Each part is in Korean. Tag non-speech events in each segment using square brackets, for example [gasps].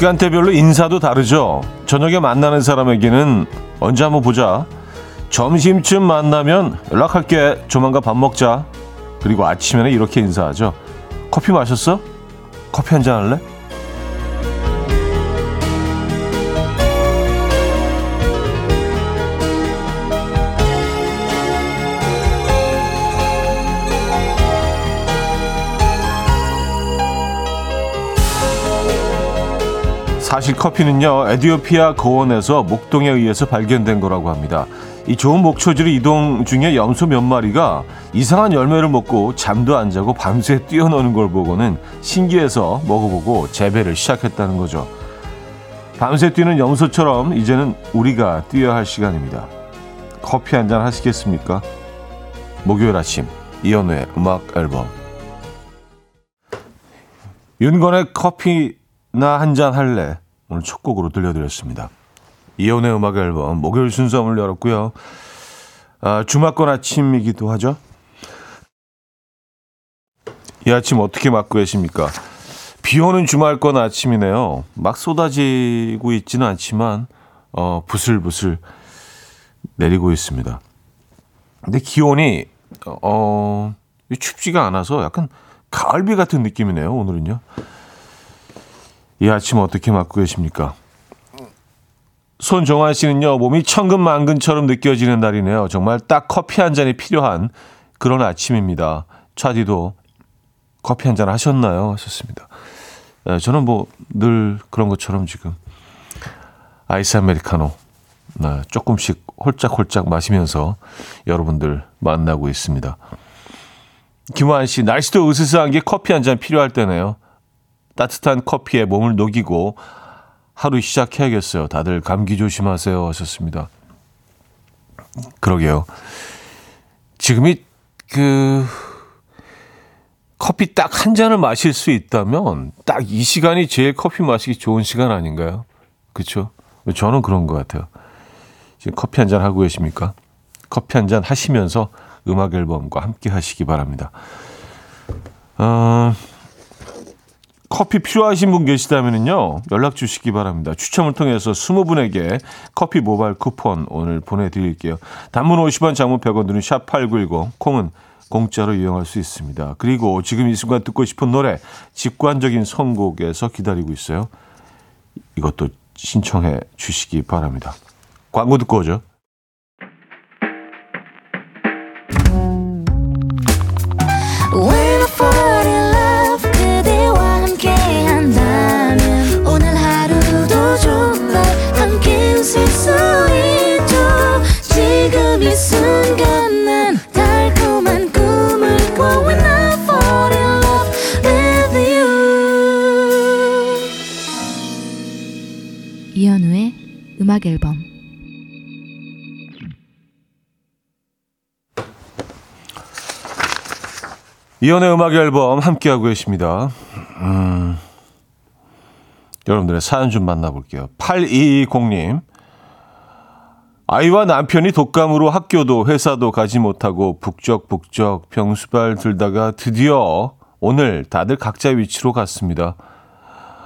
시간대별로 인사도 다르죠. 저녁에 만나는 사람에게는 언제 한번 보자. 점심쯤 만나면 연락할게. 조만간 밥 먹자. 그리고 아침에는 이렇게 인사하죠. 커피 마셨어? 커피 한 잔 할래? 사실 커피는요 에디오피아 고원에서 목동에 의해서 발견된 거라고 합니다. 이 좋은 목초지를 이동 중에 염소 몇 마리가 이상한 열매를 먹고 잠도 안 자고 밤새 뛰어노는 걸 보고는 신기해서 먹어보고 재배를 시작했다는 거죠. 밤새 뛰는 염소처럼 이제는 우리가 뛰어야 할 시간입니다. 커피 한 잔 하시겠습니까? 목요일 아침 이연우의 음악 앨범 윤건의 커피 나 한 잔 할래 오늘 첫 곡으로 들려드렸습니다. 이혼의 음악 앨범 목요일 순서 문을 열었고요. 아, 주말권 아침이기도 하죠. 이 아침 어떻게 맞고 계십니까? 비 오는 주말권 아침이네요. 막 쏟아지고 있지는 않지만 어, 부슬부슬 내리고 있습니다. 근데 기온이 어, 춥지가 않아서 약간 가을비 같은 느낌이네요. 오늘은요. 이 아침 어떻게 맞고 계십니까? 손정환 씨는요, 몸이 천근만근처럼 느껴지는 날이네요. 정말 딱 커피 한 잔이 필요한 그런 아침입니다. 차디도 커피 한 잔 하셨나요? 하셨습니다. 네, 저는 뭐 늘 그런 것처럼 지금 아이스 아메리카노 네, 조금씩 홀짝홀짝 마시면서 여러분들 만나고 있습니다. 김환 씨, 날씨도 으스스한 게 커피 한 잔 필요할 때네요. 따뜻한 커피에 몸을 녹이고 하루 시작해야겠어요. 다들 감기 조심하세요. 하셨습니다. 그러게요. 지금이 그 커피 딱 한 잔을 마실 수 있다면 딱 이 시간이 제일 커피 마시기 좋은 시간 아닌가요? 그렇죠? 저는 그런 것 같아요. 지금 커피 한 잔 하고 계십니까? 커피 한 잔 하시면서 음악 앨범과 함께 하시기 바랍니다. 어, 커피 필요하신 분 계시다면요 연락 주시기 바랍니다. 추첨을 통해서 20분에게 커피 모바일 쿠폰 오늘 보내드릴게요. 단문 50원, 장문 100원 드는 샵8910, 콩은 공짜로 이용할 수 있습니다. 그리고 지금 이 순간 듣고 싶은 노래, 직관적인 선곡에서 기다리고 있어요. 이것도 신청해 주시기 바랍니다. 광고 듣고 오죠. 음악 앨범 이연의 음악 앨범 함께하고 계십니다. 음, 여러분들의 사연 좀 만나볼게요. 8220님. 아이와 남편이 독감으로 학교도 회사도 가지 못하고 북적북적 병수발 들다가 드디어 오늘 다들 각자 위치로 갔습니다.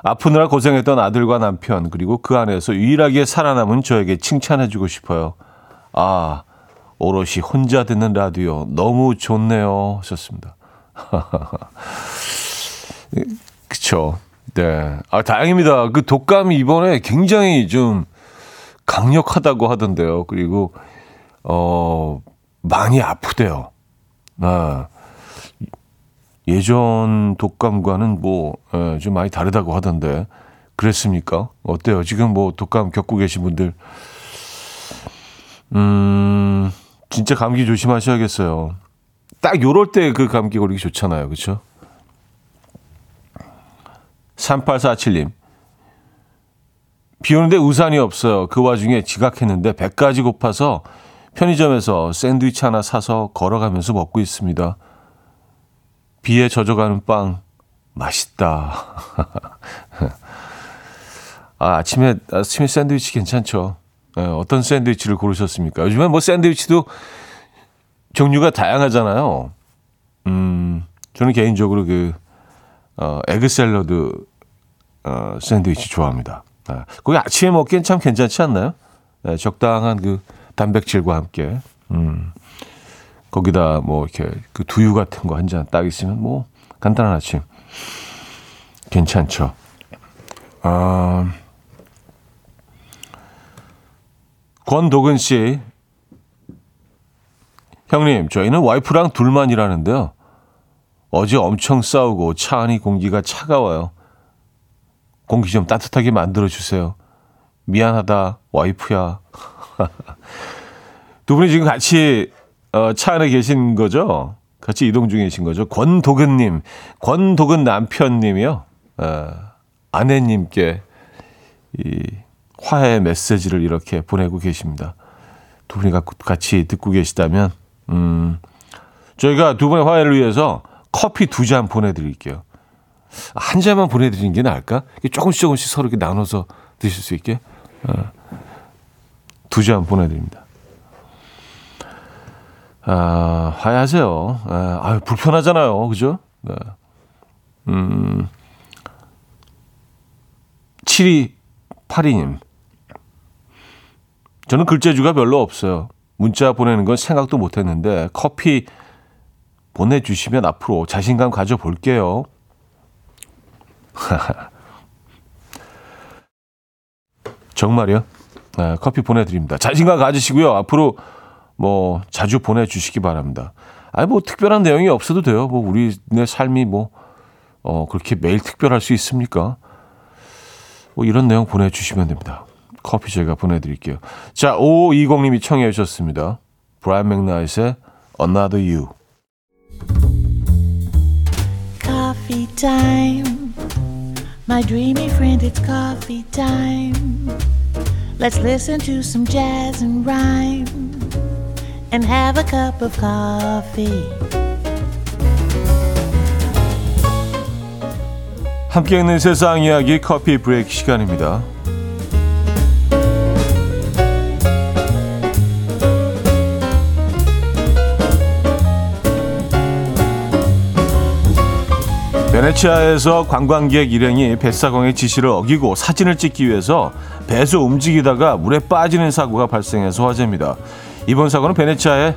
아프느라 고생했던 아들과 남편 그리고 그 안에서 유일하게 살아남은 저에게 칭찬해주고 싶어요. 아 오롯이 혼자 듣는 라디오 너무 좋네요 하셨습니다. [laughs] 그쵸. 네. 아, 다행입니다. 그 독감이 이번에 굉장히 좀 강력하다고 하던데요. 그리고, 어, 많이 아프대요. 아, 예전 독감과는 뭐, 예, 좀 많이 다르다고 하던데, 그랬습니까? 어때요? 지금 뭐 독감 겪고 계신 분들, 음, 진짜 감기 조심하셔야겠어요. 딱 요럴 때 그 감기 걸리기 좋잖아요. 그렇죠? 3847님. 비 오는데 우산이 없어요. 그 와중에 지각했는데 배까지 고파서 편의점에서 샌드위치 하나 사서 걸어가면서 먹고 있습니다. 비에 젖어가는 빵 맛있다. [laughs] 아, 아침에 아침에 샌드위치 괜찮죠. 네, 어떤 샌드위치를 고르셨습니까? 요즘에 뭐 샌드위치도 종류가 다양하잖아요. 음, 저는 개인적으로 그 어, egg 샐러드 어, 샌드위치 좋아합니다. 아, 거기 아침에 먹기엔 참 괜찮지 않나요? 네, 적당한 그 단백질과 함께. 음. 거기다 뭐 이렇게 그 두유 같은 거 한 잔 딱 있으면 뭐 간단한 아침. 괜찮죠. 아, 권도근 씨. 형님, 저희는 와이프랑 둘만 일하는데요. 어제 엄청 싸우고 차 안이 공기가 차가워요. 공기 좀 따뜻하게 만들어 주세요. 미안하다, 와이프야. [laughs] 두 분이 지금 같이 어, 차 안에 계신 거죠? 같이 이동 중이신 거죠? 권도근님, 권도근 남편님이요. 어, 아내님께 이 화해 메시지를 이렇게 보내고 계십니다. 두 분이 같이 듣고 계시다면, 음, 저희가 두 분의 화해를 위해서 커피 두 잔 보내드릴게요. 한 잔만 보내드리는 게 나을까? 조금씩 조금씩 서로 이렇게 나눠서 드실 수 있게. 어, 두 잔 보내드립니다. 아, 화해하세요. 아, 아유, 불편하잖아요. 그죠? 네. 음, 7282님. 저는 글재주가 별로 없어요. 문자 보내는 건 생각도 못 했는데, 커피 보내주시면 앞으로 자신감 가져볼게요. [laughs] 정말요? 네, 커피 보내드립니다. 자신감 가지시고요. 앞으로 뭐 자주 보내주시기 바랍니다. 아니 뭐 특별한 내용이 없어도 돼요. 뭐 우리네 삶이 뭐 어, 그렇게 매일 특별할 수 있습니까? 뭐 이런 내용 보내주시면 됩니다. 커피 제가 보내드릴게요. 자, 5520님이 청해 주셨습니다. 브라이언 맥나이트의 Another You. Coffee. My dreamy friend, it's coffee time. Let's listen to some jazz and rhyme and have a cup of coffee. 함께 있는 세상 이야기 커피 브레이크 시간입니다. 베네치아에서 관광객 일행이 뱃사공의 지시를 어기고 사진을 찍기 위해서 배에서 움직이다가 물에 빠지는 사고가 발생해서 화제입니다. 이번 사고는 베네치아의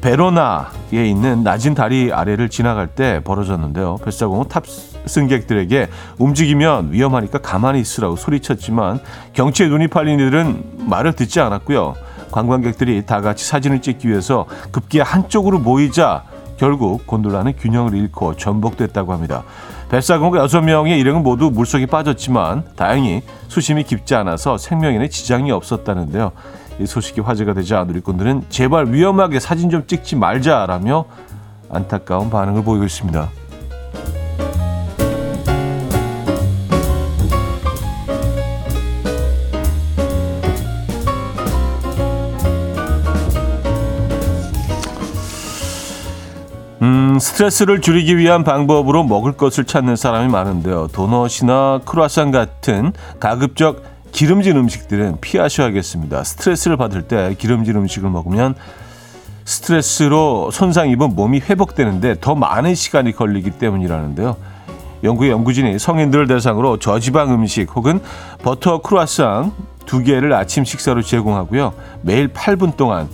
베로나에 있는 낮은 다리 아래를 지나갈 때 벌어졌는데요. 뱃사공은 탑승객들에게 움직이면 위험하니까 가만히 있으라고 소리쳤지만 경치에 눈이 팔린 이들은 말을 듣지 않았고요. 관광객들이 다 같이 사진을 찍기 위해서 급기야 한쪽으로 모이자 결국 곤돌라는 균형을 잃고 전복됐다고 합니다. 뱃사공과 6명의 일행은 모두 물속에 빠졌지만 다행히 수심이 깊지 않아서 생명에는 지장이 없었다는데요. 이 소식이 화제가 되자 누리꾼들은 제발 위험하게 사진 좀 찍지 말자라며 안타까운 반응을 보이고 있습니다. 음, 스트레스를 줄이기 위한 방법으로 먹을 것을 찾는 사람이 많은데요. 도넛이나 크루아상 같은 가급적 기름진 음식들은 피하셔야겠습니다. 스트레스를 받을 때 기름진 음식을 먹으면 스트레스로 손상 입은 몸이 회복되는데 더 많은 시간이 걸리기 때문이라는데요. 영국의 연구진이 성인들을 대상으로 저지방 음식 혹은 버터 크루아상 두 개를 아침 식사로 제공하고요. 매일 8분 동안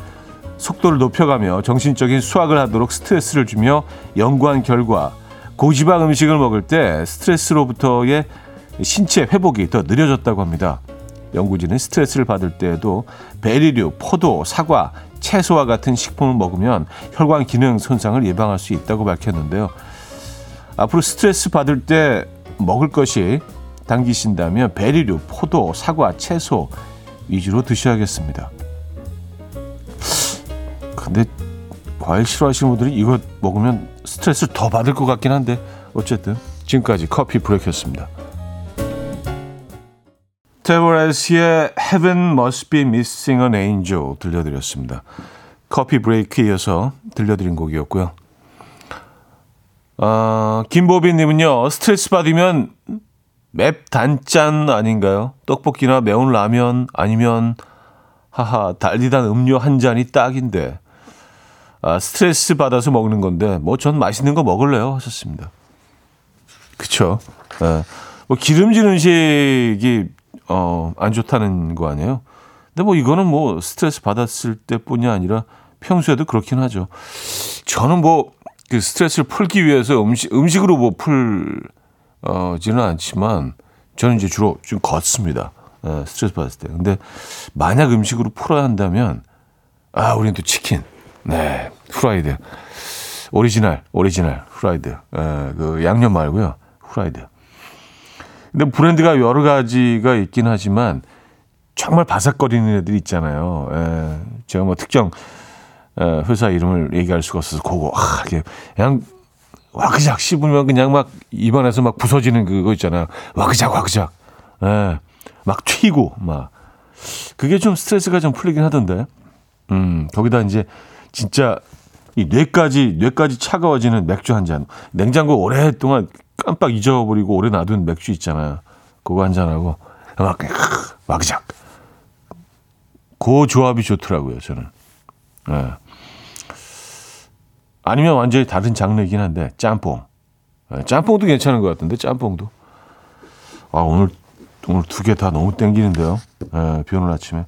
속도를 높여가며 정신적인 수학을 하도록 스트레스를 주며 연구한 결과 고지방 음식을 먹을 때 스트레스로부터의 신체 회복이 더 느려졌다고 합니다. 연구진은 스트레스를 받을 때에도 베리류, 포도, 사과, 채소와 같은 식품을 먹으면 혈관 기능 손상을 예방할 수 있다고 밝혔는데요. 앞으로 스트레스 받을 때 먹을 것이 당기신다면 베리류, 포도, 사과, 채소 위주로 드셔야겠습니다. 근데 과일 싫어하시는 분들이 이거 먹으면 스트레스를 더 받을 것 같긴 한데 어쨌든 지금까지 커피 브레이크였습니다. 테버레스의 Heaven Must Be Missing an Angel 들려드렸습니다. 커피 브레이크 이어서 들려드린 곡이었고요. 어, 김보빈님은요, 스트레스 받으면 맵 단짠 아닌가요? 떡볶이나 매운 라면 아니면 하하 달리단 음료 한 잔이 딱인데 아, 스트레스 받아서 먹는 건데 뭐 전 맛있는 거 먹을래요 하셨습니다. 그쵸? 예. 뭐 기름진 음식이 어, 안 좋다는 거 아니에요? 근데 뭐 이거는 뭐 스트레스 받았을 때뿐이 아니라 평소에도 그렇긴 하죠. 저는 뭐 그 스트레스를 풀기 위해서 음식 음식으로 뭐 풀지는 않지만 저는 이제 주로 좀 걷습니다. 어, 스트레스 받았을 때. 근데 만약 음식으로 풀어야 한다면 아, 우리는 또 치킨. 네. 프라이드. 오리지널, 오리지널 프라이드. 에, 그 양념 말고요. 프라이드. 근데 브랜드가 여러 가지가 있긴 하지만 정말 바삭거리는 애들 있잖아요. 에, 제가 뭐 특정 에, 회사 이름을 얘기할 수가 없어서 그거 아, 그냥 와그작 씹으면 그냥 막 입안에서 막 부서지는 그거 있잖아요. 와그작 와그작. 에, 막 튀고 막 그게 좀 스트레스가 좀 풀리긴 하던데. 음, 거기다 이제 진짜 이 뇌까지 뇌까지 차가워지는 맥주 한 잔. 냉장고 오랫동안 깜빡 잊어버리고 오래 놔둔 맥주 있잖아요. 그거 한 잔하고 막 와그작. 그 조합이 좋더라고요, 저는. 예. 아니면 완전히 다른 장르이긴 한데 짬뽕. 예, 짬뽕도 괜찮은 것 같은데 짬뽕도. 아 오늘 오늘 두 개 다 너무 땡기는데요. 예, 비 오는 아침에.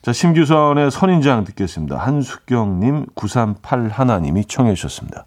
자 심규선의 선인장 듣겠습니다. 한숙경님 9381님이 청해 주셨습니다.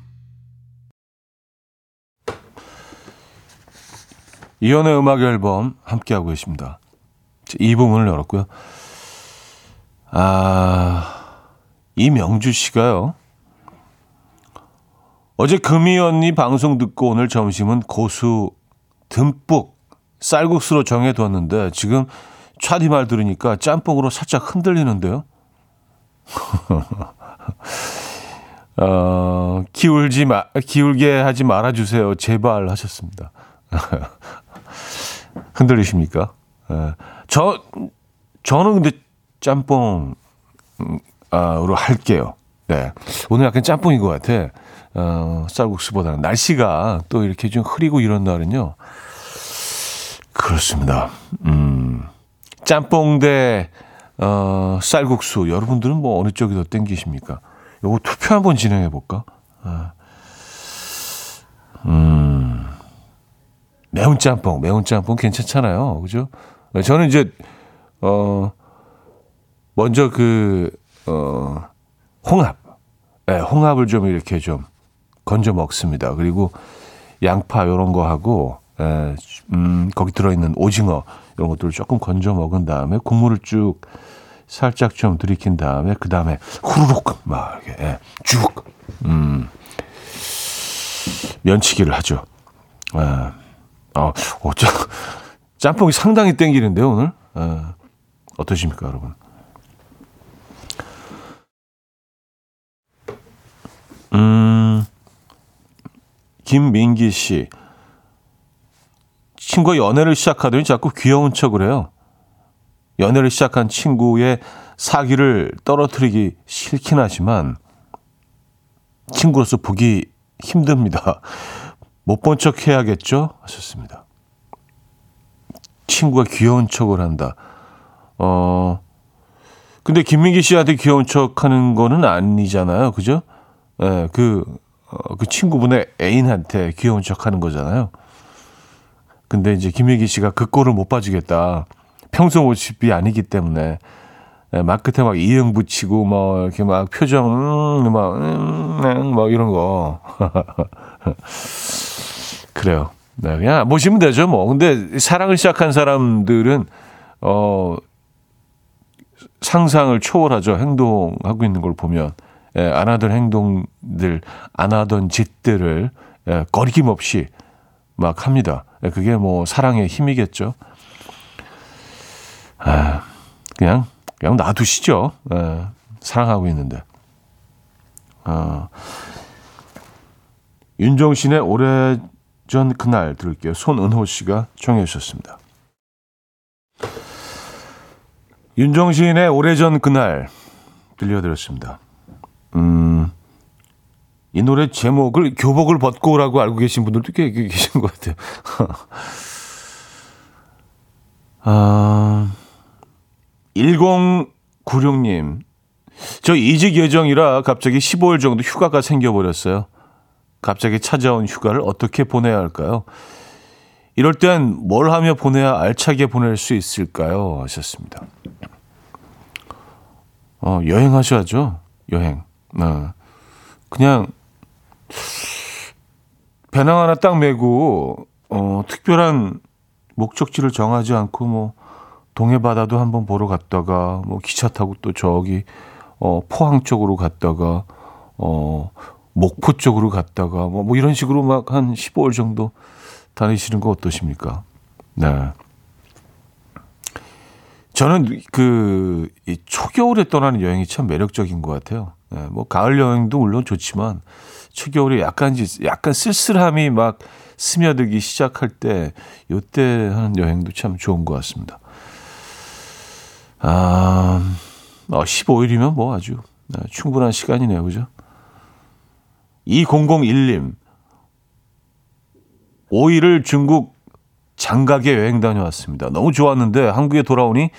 이연의 음악 앨범 함께하고 계십니다. 이 부분을 열었고요. 아, 이명주 씨가요. 어제 금이 언니 방송 듣고 오늘 점심은 고수 듬뿍 쌀국수로 정해두었는데 지금 차디 말 들으니까 짬뽕으로 살짝 흔들리는데요. [laughs] 어, 기울지 마, 기울게 하지 말아주세요. 제발 하셨습니다. [laughs] 흔들리십니까? 예. 저, 저는 근데 짬뽕, 음, 할게요. 네. 오늘 약간 짬뽕인 것 같아. 어, 쌀국수보다는. 날씨가 또 이렇게 좀 흐리고 이런 날은요. 그렇습니다. 음, 짬뽕 대, 어, 쌀국수. 여러분들은 뭐 어느 쪽이 더 땡기십니까? 요거 투표 한번 진행해 볼까? 아. 음. 매운 짬뽕, 매운 짬뽕 괜찮잖아요. 그죠? 저는 이제, 어, 먼저 그, 어, 홍합. 네, 홍합을 좀 이렇게 좀 건져 먹습니다. 그리고 양파 요런 거 하고, 에, 음, 거기 들어있는 오징어 이런 것들을 조금 건져 먹은 다음에 국물을 쭉 살짝 좀 들이킨 다음에 그 다음에 후루룩 막 이렇게 예, 쭉 음, 면치기를 하죠. 예. 어, 어쩌, 짬뽕이 상당히 땡기는데요, 오늘? 어, 어떠십니까, 여러분? 음, 김민기 씨. 친구가 연애를 시작하더니 자꾸 귀여운 척을 해요. 연애를 시작한 친구의 사기를 떨어뜨리기 싫긴 하지만 친구로서 보기 힘듭니다. 못 본 척 해야겠죠? 하셨습니다. 친구가 귀여운 척을 한다. 어, 근데 김민기 씨한테 귀여운 척 하는 거는 아니잖아요. 그죠? 예, 네, 그, 어, 그 친구분의 애인한테 귀여운 척 하는 거잖아요. 근데 이제 김민기 씨가 그 꼴을 못 봐주겠다. 평소 모습이 아니기 때문에. 예, 막 끝에 막 이응 붙이고, 뭐, 이렇게 막 표정, 음, 막, 음, 음, 막 이런 거. [laughs] 그래요. 네, 그냥 모시면 되죠, 뭐. 근데 사랑을 시작한 사람들은, 어, 상상을 초월하죠. 행동하고 있는 걸 보면. 예, 안 하던 행동들, 안 하던 짓들을 예, 거리낌 없이 막 합니다. 예, 그게 뭐 사랑의 힘이겠죠. 아, 그냥, 그냥 놔두시죠. 예, 사랑하고 있는데. 아, 윤종신의 오래 오래전 그날 들을게요. 손은호 씨가 청해 주셨습니다. 윤정신의 오래전 그날 들려드렸습니다. 음, 이 노래 제목을 교복을 벗고 오라고 알고 계신 분들도 꽤 계신 것 같아요. [laughs] 아, 1096님. 저 이직 예정이라 갑자기 15일 정도 휴가가 생겨버렸어요. 갑자기 찾아온 휴가를 어떻게 보내야 할까요? 이럴 땐 뭘 하며 보내야 알차게 보낼 수 있을까요? 하셨습니다. 어, 여행하셔야죠. 여행. 어. 그냥 배낭 하나 딱 메고 어, 특별한 목적지를 정하지 않고 뭐 동해 바다도 한번 보러 갔다가 뭐 기차 타고 또 저기 어, 포항 쪽으로 갔다가 어, 목포 쪽으로 갔다가 뭐, 뭐 이런 식으로 막 한 15일 정도 다니시는 거 어떠십니까? 네. 저는 그, 이 초겨울에 떠나는 여행이 참 매력적인 것 같아요. 네, 뭐, 가을 여행도 물론 좋지만, 초겨울에 약간, 약간 쓸쓸함이 막 스며들기 시작할 때, 요때 하는 여행도 참 좋은 것 같습니다. 아, 어, 15일이면 뭐 아주 네, 충분한 시간이네요. 그죠? 2001님. 5일을 중국 장가게 여행 다녀왔습니다. 너무 좋았는데 한국에 돌아오니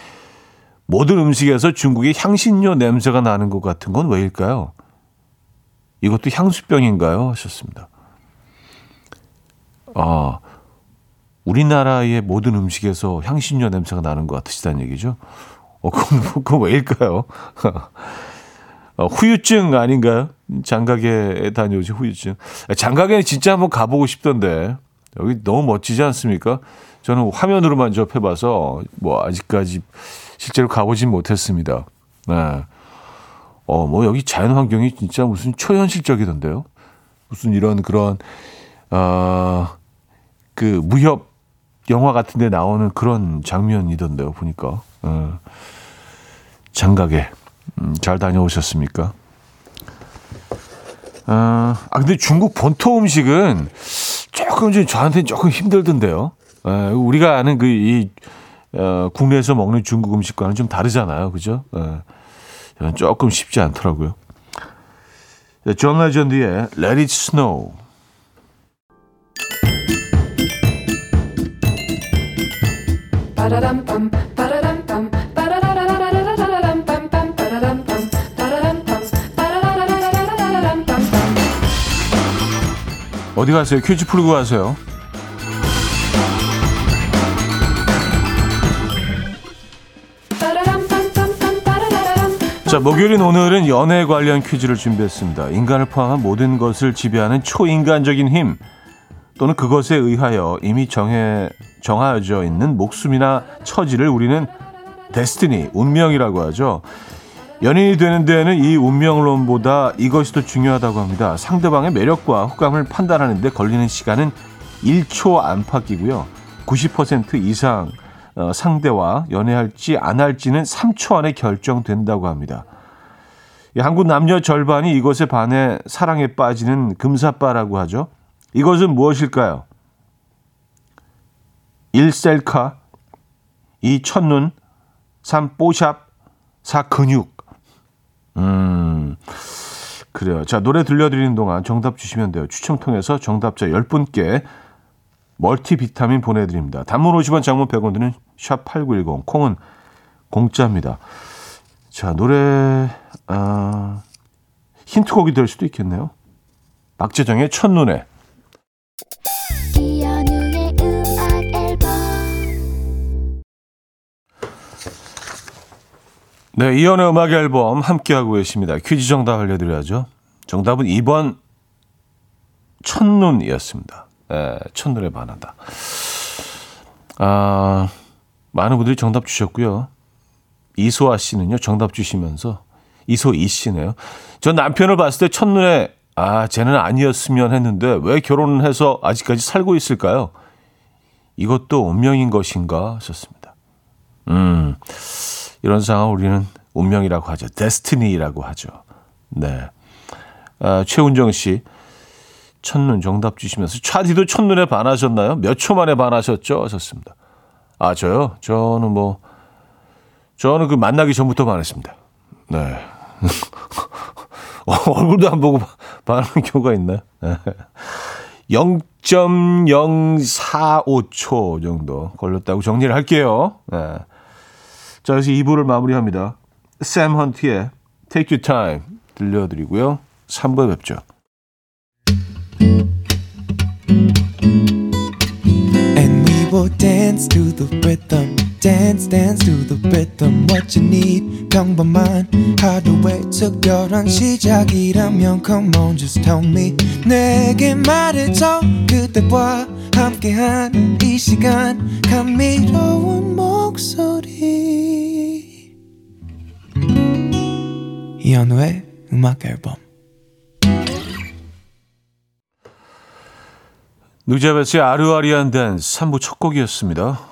모든 음식에서 중국의 향신료 냄새가 나는 것 같은 건 왜일까요? 이것도 향수병인가요? 하셨습니다. 아, 우리나라의 모든 음식에서 향신료 냄새가 나는 것 같으시다는 얘기죠? 어, 그건, 그건 왜일까요? [laughs] 어, 후유증 아닌가요? 장가게 다녀오지, 후유증. 장가게는 진짜 한번 가보고 싶던데. 여기 너무 멋지지 않습니까? 저는 화면으로만 접해봐서, 뭐, 아직까지 실제로 가보진 못했습니다. 네. 어, 뭐, 여기 자연 환경이 진짜 무슨 초현실적이던데요? 무슨 이런 그런, 어, 그, 무협 영화 같은 데 나오는 그런 장면이던데요, 보니까. 어, 장가게. 음, 잘 다녀오셨습니까? 아, 아, 근데 중국 본토 음식은 조금 좀 저한테는 조금 힘들던데요. 에, 우리가 아는 그, 이, 어, 국내에서 먹는 중국 음식과는 좀 다르잖아요. 그죠? 에, 조금 쉽지 않더라고요. 존 레전드의 Let It Snow. 어디 가세요? 퀴즈 풀고 가세요. 자, 목요일인 오늘은 연애 관련 퀴즈를 준비했습니다. 인간을 포함한 모든 것을 지배하는 초인간적인 힘 또는 그것에 의하여 이미 정해 정하여져 있는 목숨이나 처지를 우리는 데스티니, 운명이라고 하죠. 연인이 되는 데에는 이 운명론보다 이것이 더 중요하다고 합니다. 상대방의 매력과 호감을 판단하는 데 걸리는 시간은 1초 안팎이고요. 90% 이상 어, 상대와 연애할지 안 할지는 3초 안에 결정된다고 합니다. 이 한국 남녀 절반이 이것에 반해 사랑에 빠지는 금사빠라고 하죠. 이것은 무엇일까요? 1. 셀카 2. 첫눈 3. 뽀샵 4. 근육 음 그래요. 자 노래 들려드리는 동안 정답 주시면 돼요. 추첨 통해서 정답자 10분께 멀티비타민 보내드립니다. 단문 50원 장문 100원 드는 샵8910 콩은 공짜입니다. 자 노래 아, 힌트곡이 될 수도 있겠네요. 박재정의 첫눈에 네, 이연의 음악 앨범 함께하고 계십니다. 퀴즈 정답 알려드려야죠. 정답은 2번 첫눈이었습니다. 네, 첫눈에 반한다. 아, 많은 분들이 정답 주셨고요. 이소아 씨는요, 정답 주시면서 이소이 씨네요. 전 남편을 봤을 때 첫눈에 아, 쟤는 아니었으면 했는데 왜 결혼을 해서 아직까지 살고 있을까요? 이것도 운명인 것인가 하셨습니다. 음. 이런 상황 우리는 운명이라고 하죠. 데스티니라고 하죠. 네. 아, 최운정 씨. 첫눈 정답 주시면서 차디도 첫눈에 반하셨나요? 몇 초 만에 반하셨죠? 하셨습니다. 아, 저요? 저는 뭐, 저는 그 만나기 전부터 반했습니다. 네. [laughs] 어, 얼굴도 안 보고 반하는 경우가 있나요? 네. 0.045초 정도 걸렸다고 정리를 할게요. 네. 자, 그래서 2부를 마무리합니다. 샘 헌트의 Take Your Time 들려드리고요. 3부에 뵙죠. And we will dance to the rhythm. Dance, dance to the rhythm. What you need, 평범한 하루의 특별한 시작이라면 Come on, just tell me. 내게 말해줘. 그대와 함께한 이 시간. 감미로운 목소리. 이현우의 음악 앨범. 누자베스의 아르아리안 댄스 3부 첫 곡이었습니다.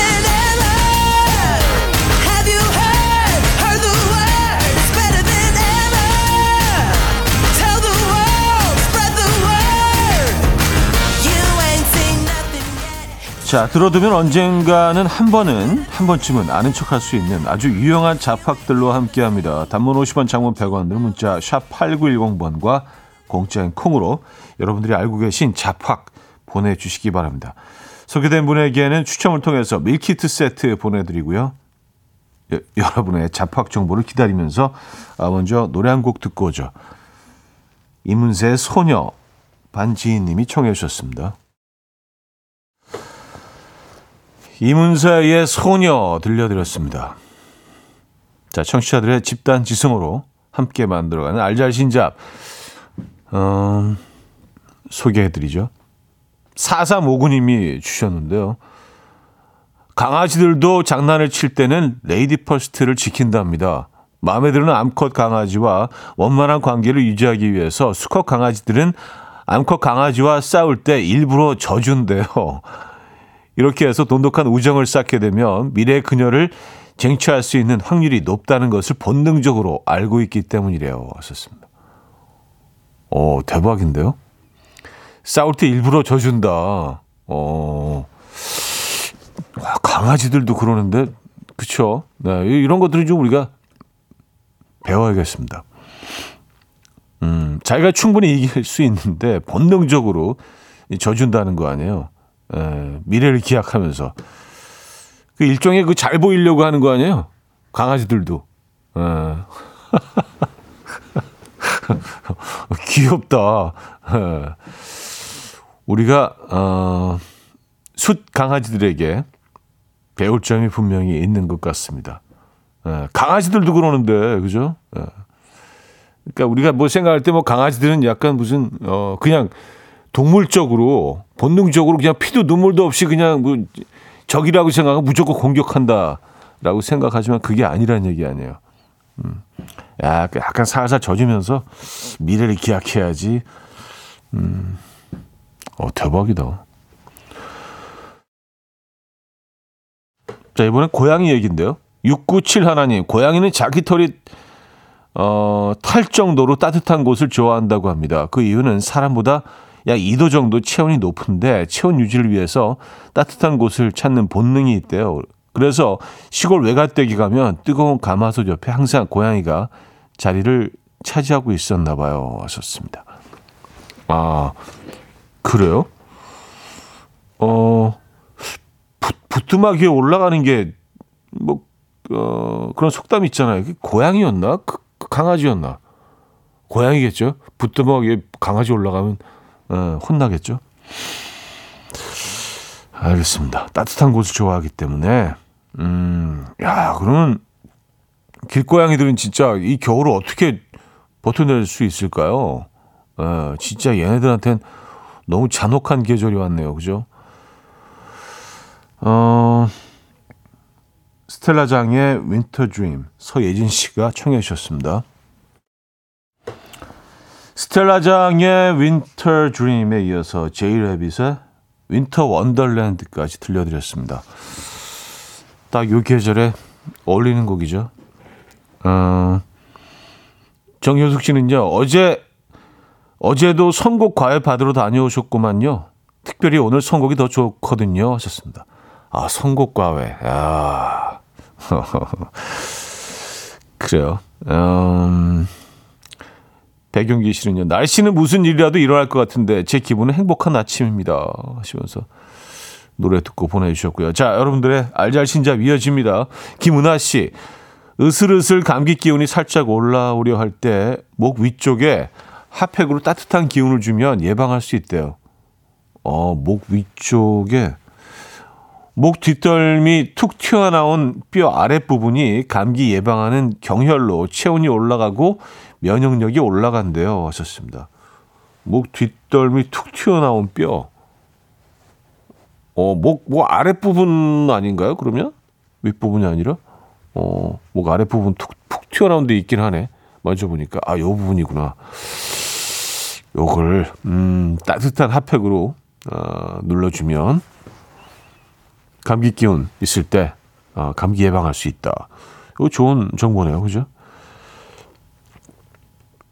자 들어두면 언젠가는 한 번은 한 번쯤은 아는 척 할 수 있는 아주 유용한 자팍들로 함께 합니다. 단문 50원 장문 100원들 문자 샵 8910번과 공짜인 콩으로 여러분들이 알고 계신 자팍 보내주시기 바랍니다. 소개된 분에게는 추첨을 통해서 밀키트 세트 보내드리고요. 여, 여러분의 자팍 정보를 기다리면서 아, 먼저 노래 한 곡 듣고 오죠. 이문세의 소녀 반지인 님이 청해 주셨습니다. 이문세의 소녀 들려드렸습니다. 자, 청취자들의 집단 지성으로 함께 만들어가는 알잘신잡 음, 소개해드리죠. 4359님이 주셨는데요. 강아지들도 장난을 칠 때는 lady first를 지킨답니다. 마음에 드는 암컷 강아지와 원만한 관계를 유지하기 위해서 수컷 강아지들은 암컷 강아지와 싸울 때 일부러 져준대요. 이렇게 해서 돈독한 우정을 쌓게 되면 미래의 그녀를 쟁취할 수 있는 확률이 높다는 것을 본능적으로 알고 있기 때문이래요. 하셨습니다. 오, 대박인데요? 싸울 때 일부러 져준다. 어, 와, 강아지들도 그러는데, 그쵸? 네, 이- 이런 것들은 좀 우리가 배워야겠습니다. 음, 자기가 충분히 이길 수 있는데, 본능적으로 이 져준다는 거 아니에요? 에, 미래를 기약하면서 그 일종의 그 잘 보이려고 하는 거 아니에요? 강아지들도. 에. [laughs] 귀엽다. 에. 우리가 어, 숫 강아지들에게 배울 점이 분명히 있는 것 같습니다. 예, 강아지들도 그러는데 그죠? 예. 그러니까 우리가 뭐 생각할 때 뭐 강아지들은 약간 무슨 어 그냥 동물적으로 본능적으로 그냥 피도 눈물도 없이 그냥 뭐 적이라고 생각하고 무조건 공격한다라고 생각하지만 그게 아니라는 얘기 아니에요. 음. 약간, 약간 살살 젖으면서 미래를 기약해야지. 음. 어 대박이다. 자, 이번엔 고양이 얘기인데요. 697 하나님, 고양이는 자기 털이 어, 탈 정도로 따뜻한 곳을 좋아한다고 합니다. 그 이유는 사람보다 약 2도 정도 체온이 높은데 체온 유지를 위해서 따뜻한 곳을 찾는 본능이 있대요. 그래서 시골 외갓댁에 가면 뜨거운 가마솥 옆에 항상 고양이가 자리를 차지하고 있었나 봐요. 하셨습니다. 아, 그래요? 어, 부, 부뚜막 위에 올라가는 게, 뭐, 어, 그런 속담 있잖아요. 고양이였나? 그, 그 강아지였나? 고양이겠죠? 부뚜막 위에 강아지 올라가면, 어, 혼나겠죠? 알겠습니다. 따뜻한 곳을 좋아하기 때문에, 음, 야, 그러면, 길고양이들은 진짜 이 겨울을 어떻게 버텨낼 수 있을까요? 어, 진짜 얘네들한텐 너무 잔혹한 계절이 왔네요. 그죠? 어, 스텔라장의 Winter Dream 서예진 씨가 청해 주셨습니다. 스텔라장의 Winter Dream에 이어서 제이 레빗의 Winter Wonderland까지 들려드렸습니다. 딱 요 계절에 어울리는 곡이죠. 어, 정효숙 씨는요, 어제, 어제도 선곡 과외 받으러 다녀오셨구만요. 특별히 오늘 선곡이 더 좋거든요. 하셨습니다. 아, 선곡 과외. 아. [laughs] 그래요. 음, 배경기 씨는요, 날씨는 무슨 일이라도 일어날 것 같은데 제 기분은 행복한 아침입니다. 하시면서 노래 듣고 보내주셨고요. 자, 여러분들의 알잘신잡 이어집니다. 김은하 씨, 으슬으슬 감기 기운이 살짝 올라오려 할 때 목 위쪽에 핫팩으로 따뜻한 기운을 주면 예방할 수 있대요. 어, 목 위쪽에 목 뒷덜미 툭 튀어나온 뼈 아랫부분이 감기 예방하는 경혈로 체온이 올라가고 면역력이 올라간대요. 하셨습니다. 목 뒷덜미 툭 튀어나온 뼈. 어, 목, 목 아랫부분 아닌가요? 그러면? 윗부분이 아니라? 어, 목 아랫부분 툭, 툭 튀어나온 데 있긴 하네. 만져보니까. 아, 요 부분이구나. 요걸, 음, 따뜻한 핫팩으로, 어, 눌러주면, 감기 기운 있을 때, 어, 감기 예방할 수 있다. 이거 좋은 정보네요. 그죠?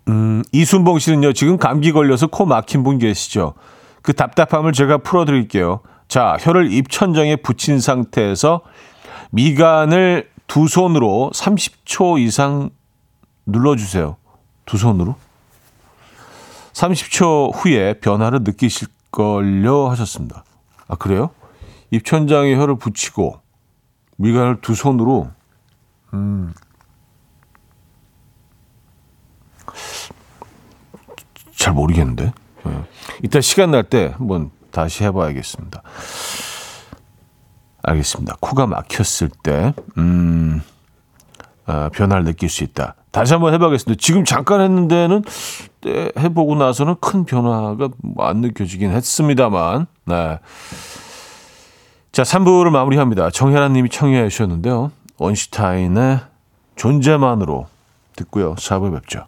음, 이순봉 씨는요, 지금 감기 걸려서 코 막힌 분 계시죠? 그 답답함을 제가 풀어드릴게요. 자, 혀를 입천장에 붙인 상태에서 미간을 두 손으로 30초 이상 눌러주세요. 두 손으로. 30초 후에 변화를 느끼실걸요 하셨습니다. 아, 그래요? 입천장에 혀를 붙이고 미간을 두 손으로 음. 잘 모르겠는데. 예. 이따 시간 날 때 한번 다시 해봐야겠습니다. 알겠습니다. 코가 막혔을 때, 음, 아, 변화를 느낄 수 있다. 다시 한번 해봐야겠습니다. 지금 잠깐 했는데는 때 해보고 나서는 큰 변화가 뭐안 느껴지긴 했습니다만, 네. 자, 3부를 마무리합니다. 정혜란 님이 청해 주셨는데요. 원슈타인의 존재만으로 듣고요. 4부에 뵙죠.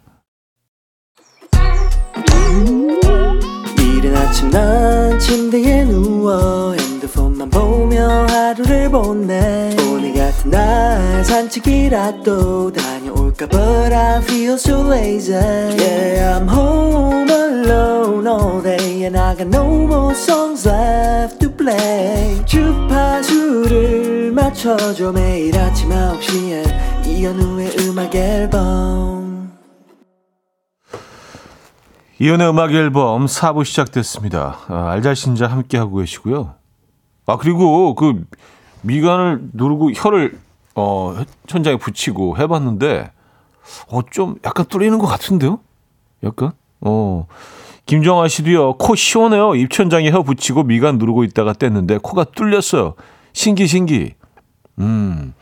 이른 아침 난 침대에 누워 핸드폰만 보며 하루를 보내 오늘 같은 날 산책이라도 다녀올까 But I feel so lazy Yeah I'm home alone all day And I got no more songs left to play 주파수를 맞춰줘 매일 아침 9시에 이현우의 음악 앨범 이연의 음악 앨범 4부 시작됐습니다. 아, 알잘신자 함께하고 계시고요. 아 그리고 그 미간을 누르고 혀를 어 천장에 붙이고 해봤는데 어 좀 약간 뚫리는 것 같은데요? 약간 어. 김정아 씨도요 코 시원해요. 입천장에 혀 붙이고 미간 누르고 있다가 뗐는데 코가 뚫렸어요. 신기 신기. 음.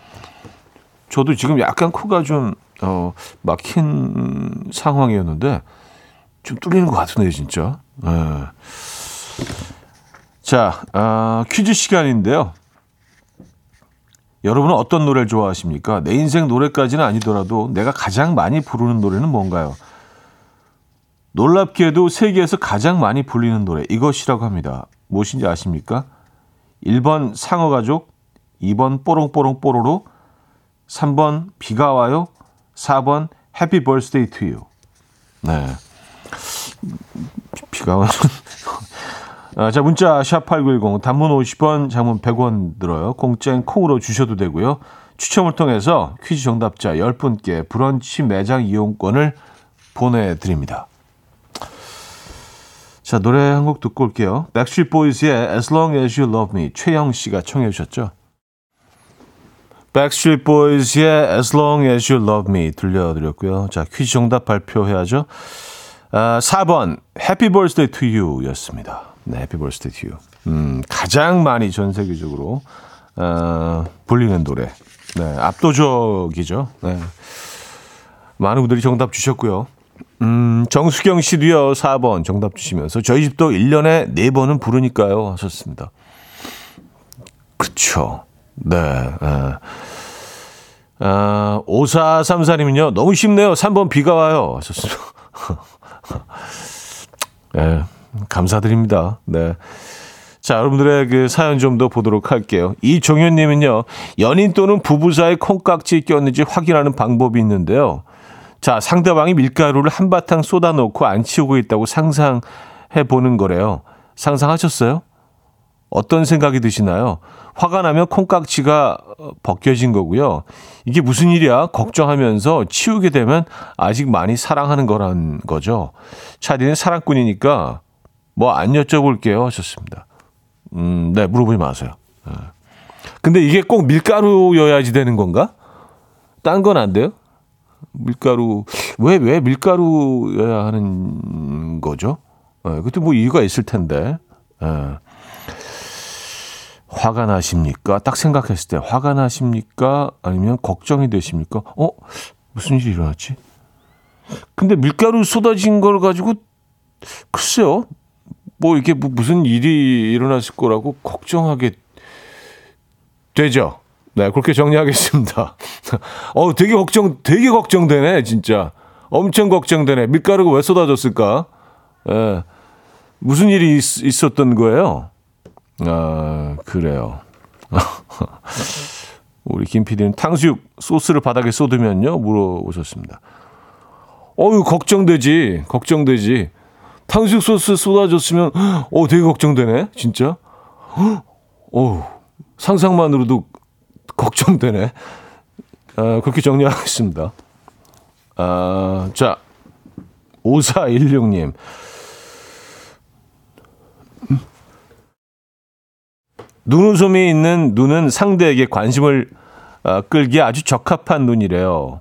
저도 지금 약간 코가 좀 어, 막힌 상황이었는데 좀 뚫리는 것 같은데요 진짜. 예. 자 아, 퀴즈 시간인데요. 여러분은 어떤 노래를 좋아하십니까? 내 인생 노래까지는 아니더라도 내가 가장 많이 부르는 노래는 뭔가요? 놀랍게도 세계에서 가장 많이 불리는 노래 이것이라고 합니다. 무엇인지 아십니까? 1번 상어가족, 2번 뽀롱뽀롱 뽀로로, 3번 비가 와요, 4번 Happy Birthday to You. 네. 비가 와요. [laughs] 아, 자, 문자 샵8910 단문 50원, 장문 100원 들어요. 공짜인 콩으로 주셔도 되고요. 추첨을 통해서 퀴즈 정답자 10분께 브런치 매장 이용권을 보내드립니다. 자, 노래 한 곡 듣고 올게요. 백스트리트 보이즈의 As Long As You Love Me 최영 씨가 청해 주셨죠. 백스트리트 보이즈의 As Long As You Love Me 들려드렸고요. 자, 퀴즈 정답 발표해야죠. 아, 4번 Happy Birthday to You 였습니다. 네, Happy Birthday to You. 음, 가장 많이 전 세계적으로 어, 불리는 노래. 네, 압도적이죠. 네. 많은 분들이 정답 주셨고요. 음, 정수경 씨도요, 4번 정답 주시면서 저희 집도 1년에 4번은 부르니까요 하셨습니다. 그쵸. 네. 예. 아, 5434님은요, 너무 쉽네요. 3번 비가 와요. 하셨습니다. [laughs] 예, 감사드립니다. 네. 자, 여러분들의 그 사연 좀 더 보도록 할게요. 이종현님은요, 연인 또는 부부 사이 콩깍지 꼈는지 확인하는 방법이 있는데요. 자, 상대방이 밀가루를 한바탕 쏟아놓고 안 치우고 있다고 상상해 보는 거래요. 상상하셨어요? 어떤 생각이 드시나요? 화가 나면 콩깍지가 어, 벗겨진 거고요. 이게 무슨 일이야? 걱정하면서 치우게 되면 아직 많이 사랑하는 거란 거죠. 차디는 사랑꾼이니까 뭐 안 여쭤볼게요 하셨습니다. 음, 네, 물어보지 마세요. 예. 근데 이게 꼭 밀가루여야지 되는 건가? 딴 건 안 돼요? 밀가루 왜왜 밀가루여야 하는 거죠? 예, 그때 뭐 이유가 있을 텐데. 예. 화가 나십니까? 딱 생각했을 때 화가 나십니까? 아니면 걱정이 되십니까? 어? 무슨 일이 일어났지? 근데 밀가루 쏟아진 걸 가지고 글쎄요. 뭐 이게 뭐 무슨 일이 일어났을 거라고 걱정하게 되죠. 네, 그렇게 정리하겠습니다. [laughs] 어, 되게 걱정, 되게 걱정되네, 진짜. 엄청 걱정되네. 밀가루가 왜 쏟아졌을까? 예. 무슨 일이 있, 있었던 거예요? 아, 그래요. [laughs] 우리 김 PD는 탕수육 소스를 바닥에 쏟으면요? 물어보셨습니다. 어유 걱정되지. 걱정되지. 탕수육 소스 쏟아졌으면, [gasps] 어, 되게 걱정되네. 진짜. [gasps] 어 상상만으로도 걱정되네. 아, 그렇게 정리하겠습니다. 아, 자, 5416님. 눈웃음이 있는 눈은 상대에게 관심을 어, 끌기에 아주 적합한 눈이래요.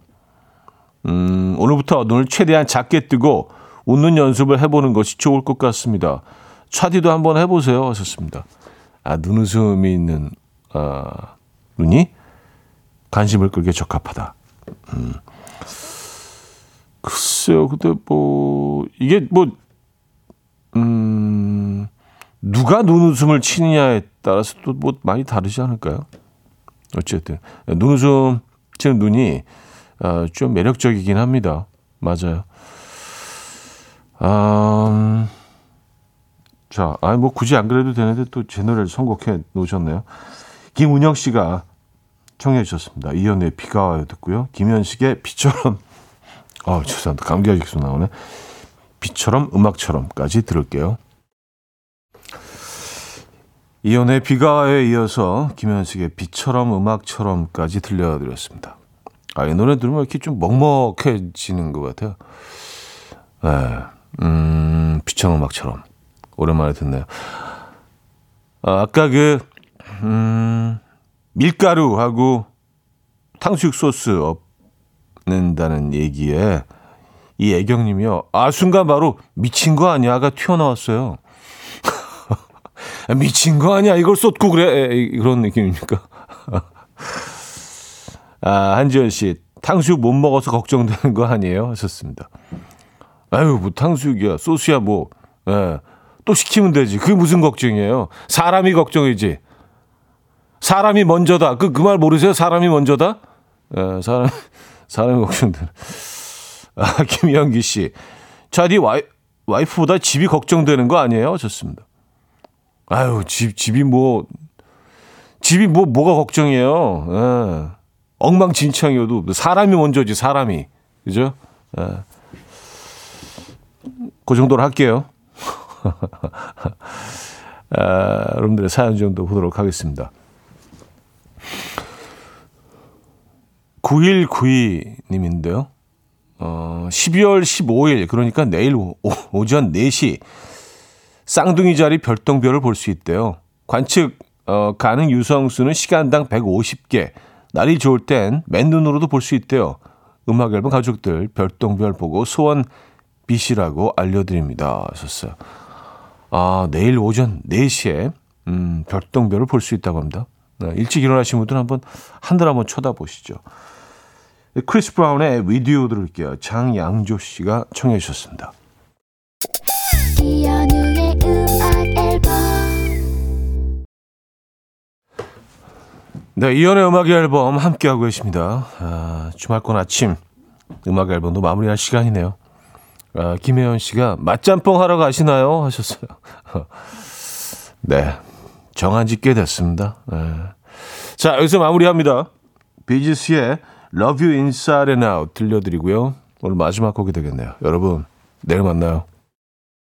음, 오늘부터 눈을 최대한 작게 뜨고 웃는 연습을 해보는 것이 좋을 것 같습니다. 차디도 한번 해보세요. 하셨습니다. 아, 눈웃음이 있는, 어, 눈이 관심을 끌기에 적합하다. 음. 글쎄요, 근데 뭐, 이게 뭐, 음, 누가 눈웃음을 치느냐에 따라서 또 뭐 많이 다르지 않을까요? 어쨌든 눈웃음 치는 눈이 어, 좀 매력적이긴 합니다. 맞아요. 아, 자, 아, 뭐 굳이 안 그래도 되는데 또 제 노래를 선곡해 놓으셨네요. 김은영 씨가 청해 주셨습니다. 이연의 비가 와요 듣고요. 김현식의 비처럼, 아, 죄송합니다. 감기가 계속 나오네. 비처럼 음악처럼까지 들을게요. 이연의 비가에 이어서 김현식의 비처럼 음악처럼까지 들려드렸습니다. 아, 이 노래 들으면 이렇게 좀 먹먹해지는 것 같아요. 네, 음, 비처럼 음악처럼. 오랜만에 듣네요. 아, 아까 그, 음, 밀가루하고 탕수육 소스 없는다는 얘기에 이 애경님이요. 아, 순간 바로 미친 거 아니야가 튀어나왔어요. [laughs] 미친 거 아니야. 이걸 쏟고 그래. 에, 그런 느낌입니까? [laughs] 아, 한지연 씨. 탕수육 못 먹어서 걱정되는 거 아니에요? 하셨습니다. 아유, 뭐 탕수육이야. 소스야 뭐. 예. 또 시키면 되지. 그게 무슨 걱정이에요? 사람이 걱정이지. 사람이 먼저다. 그, 그 말 모르세요? 사람이 먼저다? 예, 사람, 사람이 걱정되는. 아, 김영기 씨. 자디 와이, 와이프보다 집이 걱정되는 거 아니에요? 좋습니다. 아유, 집, 집이 뭐, 집이 뭐, 뭐가 걱정이에요. 예. 엉망진창이어도 사람이 먼저지, 사람이. 그죠? 예. 그 정도로 할게요. [laughs] 아, 여러분들의 사연 정도 보도록 하겠습니다. 9192님인데요. 어, 12월 15일, 그러니까 내일 오, 오전 4시, 쌍둥이 자리 별똥별을 볼 수 있대요. 관측 어, 가능 유성수는 시간당 150개. 날이 좋을 땐 맨눈으로도 볼 수 있대요. 음악 앨범 가족들 별똥별 보고 소원 비시라고 알려드립니다. 하셨어요. 아, 내일 오전 4시에 음, 별똥별을 볼 수 있다고 합니다. 네, 일찍 일어나신 분들은 한번 하늘 한번 쳐다보시죠. 크리스 브라운의 With You 들을게요. 장양조 씨가 청해 주셨습니다. 이현우의 음악 앨범 네, 이현우의 음악 앨범 함께하고 계십니다. 아, 주말권 아침 음악 앨범도 마무리할 시간이네요. 아, 김혜연 씨가 맛짬뽕 하러 가시나요? 하셨어요. [laughs] 네, 정한 지 꽤 됐습니다. 네. 자, 여기서 마무리합니다. 비지스의 Love You Inside and Out 들려드리고요. 오늘 마지막 곡이 되겠네요. 여러분, 내일 만나요.